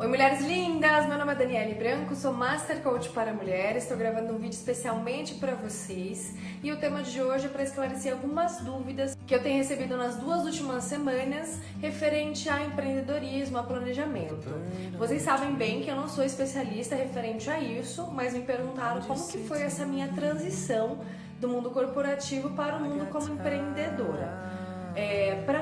Oi, mulheres lindas! Meu nome é Daniele Branco, sou Master Coach para mulheres. Estou gravando um vídeo especialmente para vocês e o tema de hoje é para esclarecer algumas dúvidas que eu tenho recebido nas duas últimas semanas referente a empreendedorismo, a planejamento. Vocês sabem bem que eu não sou especialista referente a isso, mas me perguntaram como que foi essa minha transição do mundo corporativo para o mundo como empreendedora. É, para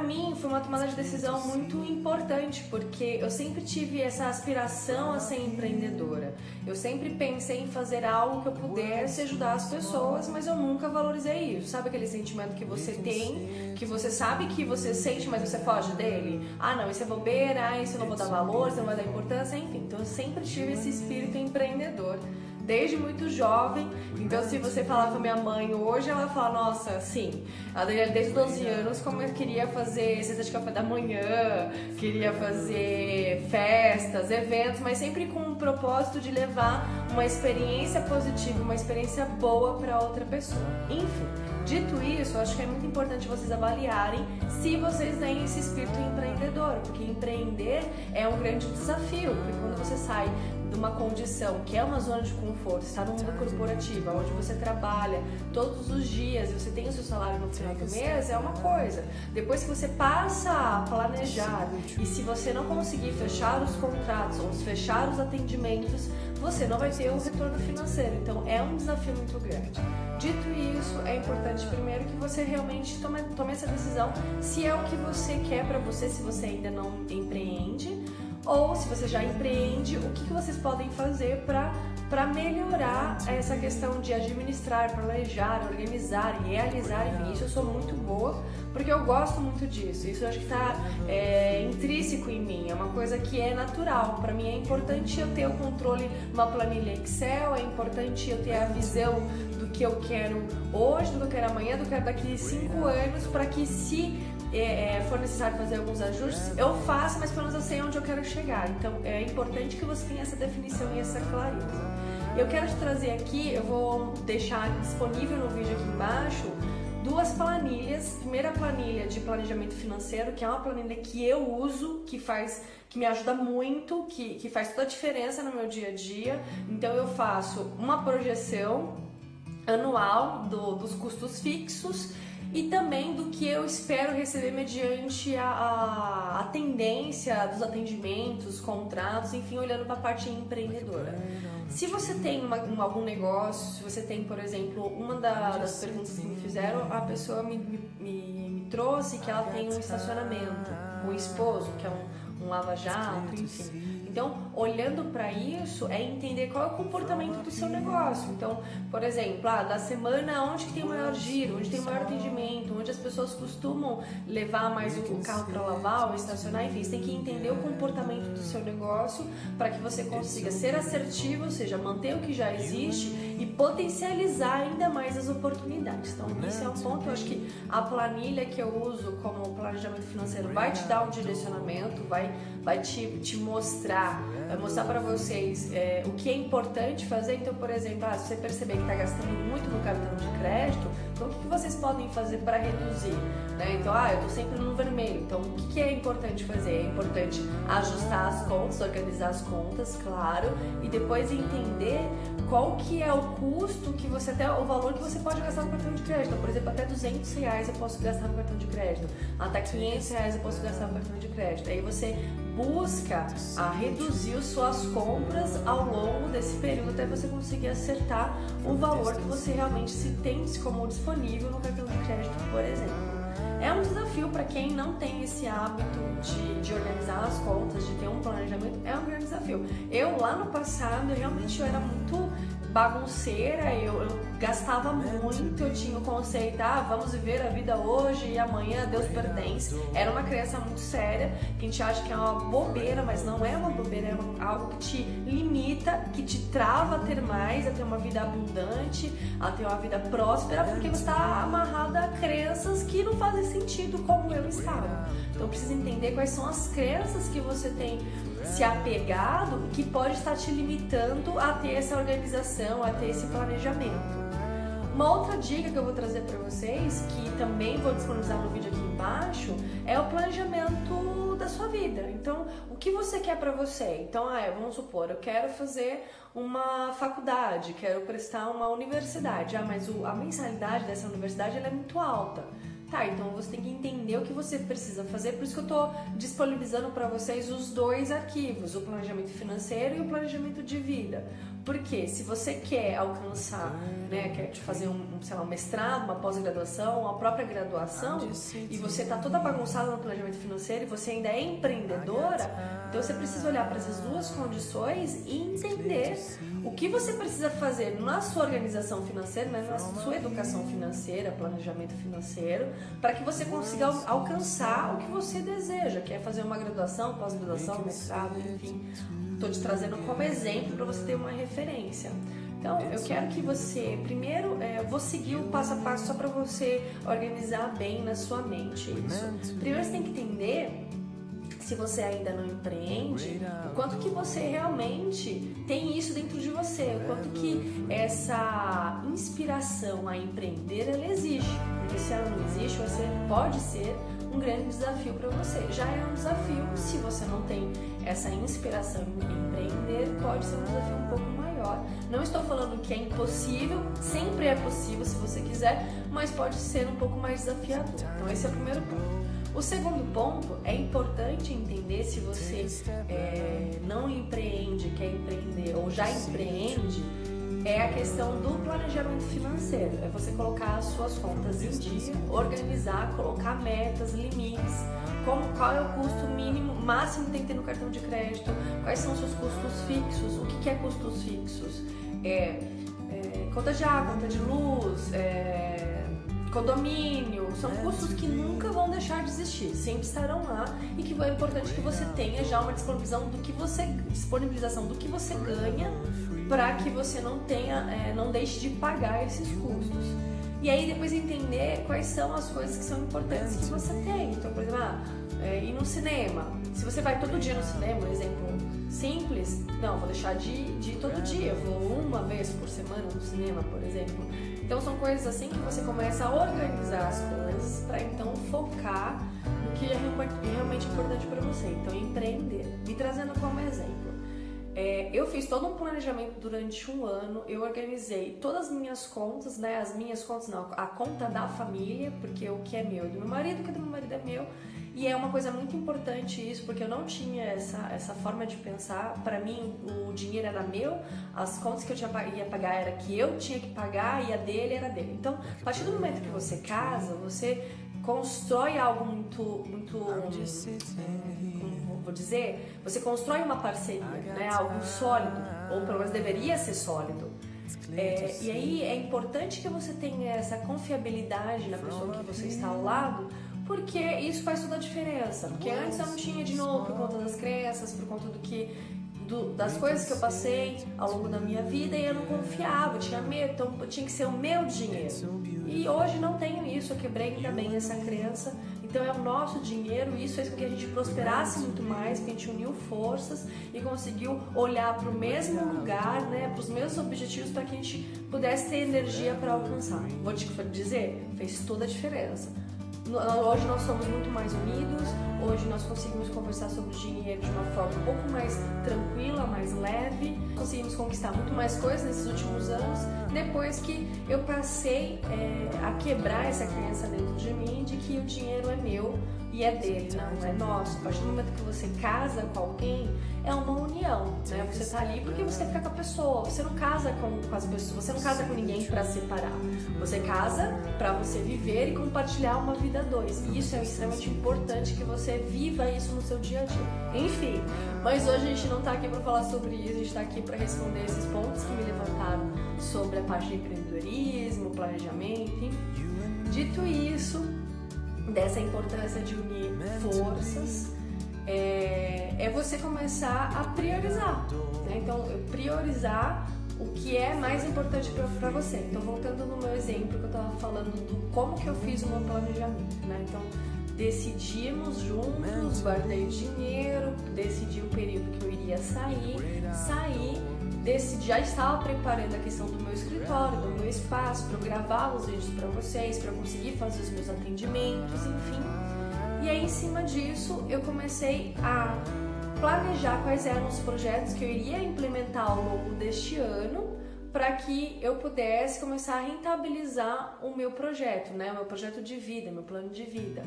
foi uma tomada de decisão muito importante porque eu sempre tive essa aspiração a ser empreendedora. Eu sempre pensei em fazer algo que eu pudesse ajudar as pessoas, mas eu nunca valorizei isso. Sabe aquele sentimento que você tem, que você sabe que você sente, mas você foge dele? Ah, não, isso é bobeira, ah, isso eu não vou dar valor, isso não vai dar importância, enfim. Então eu sempre tive esse espírito empreendedor desde muito jovem. Então, se você falar com a minha mãe hoje, ela fala: Nossa, sim, a Daniela desde 12 anos, como eu queria fazer cesta de café da manhã, queria fazer festas, eventos, mas sempre com o propósito de levar uma experiência positiva, uma experiência boa para outra pessoa. Enfim. Dito isso, acho que é muito importante vocês avaliarem se vocês têm esse espírito empreendedor, porque empreender é um grande desafio, porque quando você sai de uma condição que é uma zona de conforto, está no mundo corporativo, onde você trabalha todos os dias e você tem o seu salário no final do mês, é uma coisa. Depois que você passa a planejar e se você não conseguir fechar os contratos ou fechar os atendimentos, você não vai ter o retorno financeiro. Então é um desafio muito grande. Dito isso, é importante primeiro que você realmente tome, tome essa decisão se é o que você quer para você, se você ainda não empreende ou se você já empreende, o que, que vocês podem fazer para melhorar essa questão de administrar, planejar, organizar realizar. Enfim, isso eu sou muito boa porque eu gosto muito disso. Isso eu acho que está é, intrínseco em mim, é uma coisa que é natural. Para mim é importante eu ter o controle numa planilha Excel, é importante eu ter a visão do que eu quero hoje, do que eu quero amanhã, do que eu quero daqui cinco anos, para que se é, é, for necessário fazer alguns ajustes, eu faço, mas pelo menos eu sei onde eu quero chegar. Então é importante que você tenha essa definição e essa clareza. Eu quero te trazer aqui, eu vou deixar disponível no vídeo aqui embaixo duas planilhas. Primeira planilha de planejamento financeiro, que é uma planilha que eu uso, que faz, que me ajuda muito, que, que faz toda a diferença no meu dia a dia. Então eu faço uma projeção anual do, dos custos fixos e também do que eu espero receber mediante a, a, a tendência dos atendimentos, contratos, enfim, olhando para a parte empreendedora. Se você tem uma, um, algum negócio, se você tem, por exemplo, uma da, das perguntas que me fizeram, a pessoa me, me, me trouxe que ela tem um estacionamento o esposo, que é um, um lava-jato, enfim. Então, olhando para isso, é entender qual é o comportamento do seu negócio. Então, por exemplo, ah, da semana onde tem o maior giro, onde tem o maior atendimento, onde as pessoas costumam levar mais o carro para lavar ou estacionar, enfim, você tem que entender o comportamento do seu negócio para que você consiga ser assertivo, ou seja, manter o que já existe e potencializar ainda mais as oportunidades. Então, isso é um ponto, eu acho que a planilha que eu uso como planejamento financeiro vai te dar um direcionamento, vai, vai te, te mostrar mostrar, é para vocês é, o que é importante fazer. Então, por exemplo, ah, se você perceber que está gastando muito no cartão de crédito, então o que, que vocês podem fazer para reduzir? Né? Então, ah, eu estou sempre no vermelho. Então, o que, que é importante fazer? É importante ajustar as contas, organizar as contas, claro, e depois entender qual que é o custo que você até o valor que você pode gastar no cartão de crédito. Por exemplo, até 200 reais eu posso gastar no cartão de crédito, até 500 reais eu posso gastar no cartão de crédito. Aí você busca a reduzir suas compras ao longo desse período até você conseguir acertar o valor que você realmente se tem como disponível no cartão de crédito, por exemplo. É um desafio para quem não tem esse hábito de, de, organizar as contas, de ter um planejamento, é um grande desafio. Eu lá no passado realmente eu era muito bagunceira, eu, eu, gastava muito, eu tinha o conceito, ah, vamos viver a vida hoje e amanhã Deus pertence. Era uma crença muito séria, que a gente acha que é uma bobeira, mas não é uma bobeira, é algo que te limita, que te trava a ter mais, a ter uma vida abundante, a ter uma vida próspera, porque você está amarrada a crenças que não fazem sentido como eu estava. Então precisa entender quais são as crenças que você tem se apegado que pode estar te limitando a ter essa organização, a ter esse planejamento. Uma outra dica que eu vou trazer para vocês, que também vou disponibilizar no vídeo aqui embaixo, é o planejamento da sua vida. Então, o que você quer para você? Então, ah, vamos supor, eu quero fazer uma faculdade, quero prestar uma universidade. Ah, mas a mensalidade dessa universidade é muito alta. Tá, então você tem que entender o que você precisa fazer, por isso que eu estou disponibilizando para vocês os dois arquivos, o planejamento financeiro e o planejamento de vida. Porque se você quer alcançar, né, quer fazer um, sei lá, um mestrado, uma pós-graduação, uma própria graduação, e você está toda bagunçada no planejamento financeiro e você ainda é empreendedora, então você precisa olhar para essas duas condições e entender o que você precisa fazer na sua organização financeira, né, na sua educação financeira, planejamento financeiro, para que você consiga alcançar o que você deseja, que é fazer uma graduação, pós-graduação, mestrado, enfim. Estou te trazendo como exemplo para você ter uma referência. Então, eu quero que você, primeiro, é, vou seguir o passo a passo só para você organizar bem na sua mente isso. Primeiro, você tem que entender se você ainda não empreende, o quanto que você realmente tem isso dentro de você, o quanto que essa inspiração a empreender ela existe. Porque se ela não existe, você pode ser um grande desafio para você. Já é um desafio se você não tem essa inspiração em empreender, pode ser um desafio um pouco maior. Não estou falando que é impossível, sempre é possível se você quiser, mas pode ser um pouco mais desafiador. Então, esse é o primeiro ponto. O segundo ponto é importante entender se você é, não empreende, quer empreender ou já empreende é a questão do planejamento financeiro. É você colocar as suas contas em dia, organizar, colocar metas, limites, como, qual é o custo mínimo, máximo tem que ter no cartão de crédito, quais são os seus custos fixos, o que, que é custos fixos? É, é, conta de água, conta de luz, é, condomínio, são custos que nunca vão deixar de existir, sempre estarão lá e que é importante que você tenha já uma disponibilização do que você, disponibilização do que você ganha para que você não tenha, é, não deixe de pagar esses custos. E aí depois entender quais são as coisas que são importantes que você tem. Então, por exemplo, ah, é, ir no cinema. Se você vai todo dia no cinema, um exemplo simples, não, vou deixar de, de ir todo dia. Eu vou uma vez por semana no cinema, por exemplo. Então são coisas assim que você começa a organizar as coisas para então focar no que é realmente importante para você. Então empreender. Me trazendo como exemplo. É, eu fiz todo um planejamento durante um ano, eu organizei todas as minhas contas, né? As minhas contas não, a conta da família, porque o que é meu é do meu marido, o que é do meu marido é meu. E é uma coisa muito importante isso, porque eu não tinha essa, essa forma de pensar. Para mim, o dinheiro era meu, as contas que eu tinha, ia pagar era que eu tinha que pagar e a dele era dele. Então, a partir do momento que você casa, você constrói algo muito, muito vou dizer, você constrói uma parceria, né? algo sólido, ou pelo menos deveria ser sólido. É, e aí é importante que você tenha essa confiabilidade na pessoa que você está ao lado, porque isso faz toda a diferença. Porque antes eu não tinha de novo por conta das crenças, por conta do que do, das coisas que eu passei ao longo da minha vida e eu não confiava, eu tinha medo, então tinha que ser o meu dinheiro. E hoje não tenho isso, eu quebrei também essa crença então é o nosso dinheiro, e isso fez com que a gente prosperasse muito mais, que a gente uniu forças e conseguiu olhar para o mesmo lugar, né, para os mesmos objetivos, para que a gente pudesse ter energia para alcançar. Vou te dizer, fez toda a diferença. Hoje nós somos muito mais unidos, hoje nós conseguimos conversar sobre dinheiro de uma forma um pouco mais tranquila, mais leve, conseguimos conquistar muito mais coisas nesses últimos anos, depois que eu passei é, a quebrar essa crença dentro de mim de que o dinheiro é meu e é dele, não é nosso. A partir do momento que você casa com alguém, é uma união, né? Você tá ali porque você fica com a pessoa, você não casa com, com as pessoas, você não casa com ninguém para separar. Você casa para você viver e compartilhar uma vida a dois. E isso é extremamente importante que você viva isso no seu dia a dia. Enfim, mas hoje a gente não tá aqui para falar sobre isso, a gente tá aqui para responder esses pontos que me levantaram sobre a parte de empreendedorismo, planejamento, enfim. Dito isso, dessa importância de unir forças, é, é você começar a priorizar. Né? Então, priorizar o que é mais importante para você. Então, voltando no meu exemplo que eu estava falando do como que eu fiz o meu planejamento. Né? Então, decidimos juntos, guardei o dinheiro, decidi o período que eu iria sair, saí, decidi, já estava preparando a questão do meu escritório, do meu espaço, para gravar os vídeos para vocês, para conseguir fazer os meus atendimentos, enfim. E aí, em cima disso, eu comecei a planejar quais eram os projetos que eu iria implementar ao longo deste ano para que eu pudesse começar a rentabilizar o meu projeto, né? O meu projeto de vida, meu plano de vida.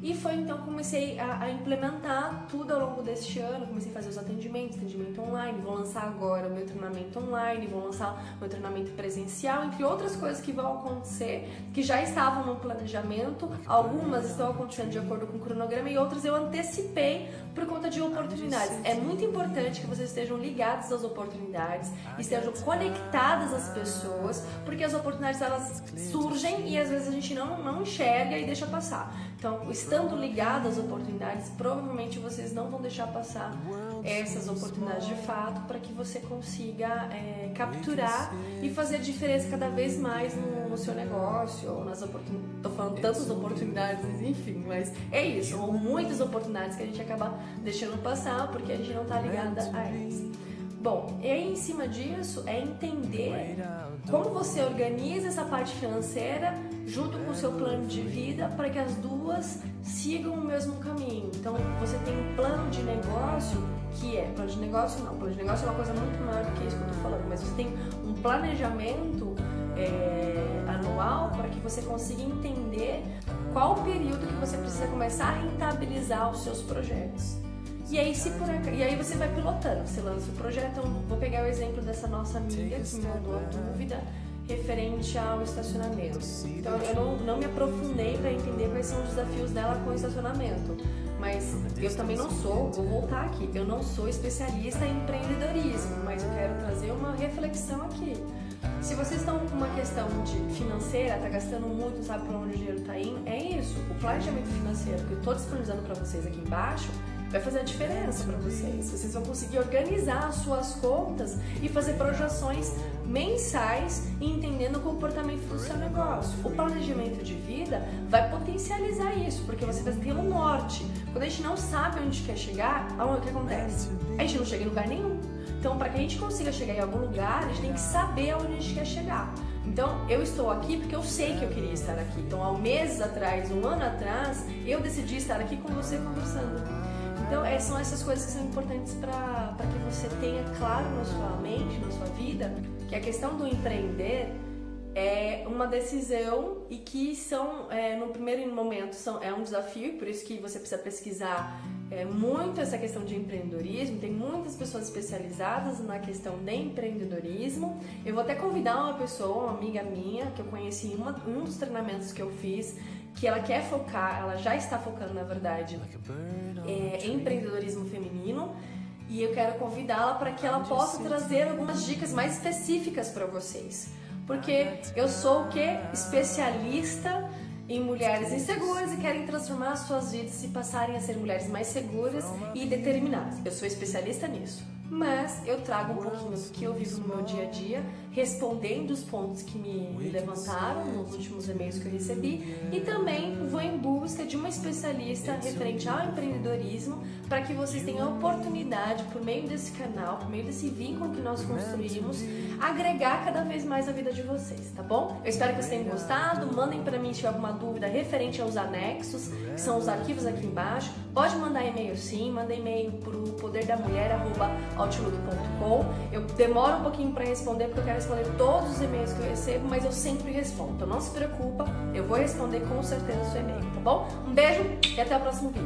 E foi então que comecei a, a, implementar tudo ao longo deste ano. Comecei a fazer os atendimentos, atendimento online. Vou lançar agora o meu treinamento online, vou lançar o meu treinamento presencial, entre outras coisas que vão acontecer, que já estavam no planejamento. Algumas estão acontecendo de acordo com o cronograma e outras eu antecipei por conta de oportunidades. É muito importante que vocês estejam ligados às oportunidades, estejam conectadas às pessoas, porque as oportunidades elas surgem e às vezes a gente não, não enxerga e deixa passar. Então, estando ligado às oportunidades, provavelmente vocês não vão deixar passar essas oportunidades de fato para que você consiga é, capturar e fazer diferença cada vez mais no, no seu negócio ou nas oportunidades. Estou falando tantas oportunidades, enfim, mas é isso. São muitas oportunidades que a gente acaba deixando passar porque a gente não está ligada a elas. Bom, e aí em cima disso é entender como você organiza essa parte financeira junto com o seu plano de vida para que as duas sigam o mesmo caminho. Então, você tem um plano de negócio que é plano de negócio não, plano de negócio é uma coisa muito maior do que isso que eu estou falando, mas você tem um planejamento é, anual para que você consiga entender qual o período que você precisa começar a rentabilizar os seus projetos. E aí, se por e aí você vai pilotando, você lança o projeto. Então, vou pegar o exemplo dessa nossa amiga que me mandou a dúvida referente ao estacionamento. Então eu não, não me aprofundei para entender quais são os desafios dela com o estacionamento. Mas eu também não sou, vou voltar aqui, eu não sou especialista em empreendedorismo, mas eu quero trazer uma reflexão aqui. Se vocês estão com uma questão de financeira, tá gastando muito, sabe para onde o dinheiro está indo, é isso. O planejamento financeiro que eu estou disponibilizando para vocês aqui embaixo vai fazer a diferença para vocês. Vocês vão conseguir organizar as suas contas e fazer projeções mensais e entendendo o comportamento do seu negócio. O planejamento de vida vai potencializar isso, porque você vai ter um norte. Quando a gente não sabe onde quer chegar, o que acontece? A gente não chega em lugar nenhum. Então, para que a gente consiga chegar em algum lugar, a gente tem que saber aonde a gente quer chegar. Então, eu estou aqui porque eu sei que eu queria estar aqui. Então, há meses atrás, um ano atrás, eu decidi estar aqui com você conversando. Então, é, são essas coisas que são importantes para que você tenha claro na sua mente, na sua vida, que a questão do empreender é uma decisão e que são, é, no primeiro momento, são, é um desafio, por isso que você precisa pesquisar é, muito essa questão de empreendedorismo. Tem muitas pessoas especializadas na questão de empreendedorismo. Eu vou até convidar uma pessoa, uma amiga minha, que eu conheci em uma, um dos treinamentos que eu fiz, que ela quer focar, ela já está focando na verdade é, em empreendedorismo feminino e eu quero convidá-la para que ela possa trazer algumas dicas mais específicas para vocês. Porque eu sou o que? Especialista em mulheres inseguras e querem transformar suas vidas e passarem a ser mulheres mais seguras e determinadas. Eu sou especialista nisso mas eu trago um pouquinho do que eu vivo no meu dia a dia, respondendo os pontos que me levantaram nos últimos e-mails que eu recebi e também vou em busca de uma especialista referente ao empreendedorismo para que vocês tenham a oportunidade, por meio desse canal, por meio desse vínculo que nós construímos, agregar cada vez mais a vida de vocês, tá bom? Eu espero que vocês tenham gostado. Mandem para mim se tiver alguma dúvida referente aos anexos, que são os arquivos aqui embaixo. Pode mandar e-mail sim, manda e-mail para o poderdamulher.outlook.com. Eu demoro um pouquinho para responder porque eu quero responder todos os e-mails que eu recebo, mas eu sempre respondo. Então não se preocupa, eu vou responder com certeza o seu e-mail, tá bom? Um beijo e até o próximo vídeo.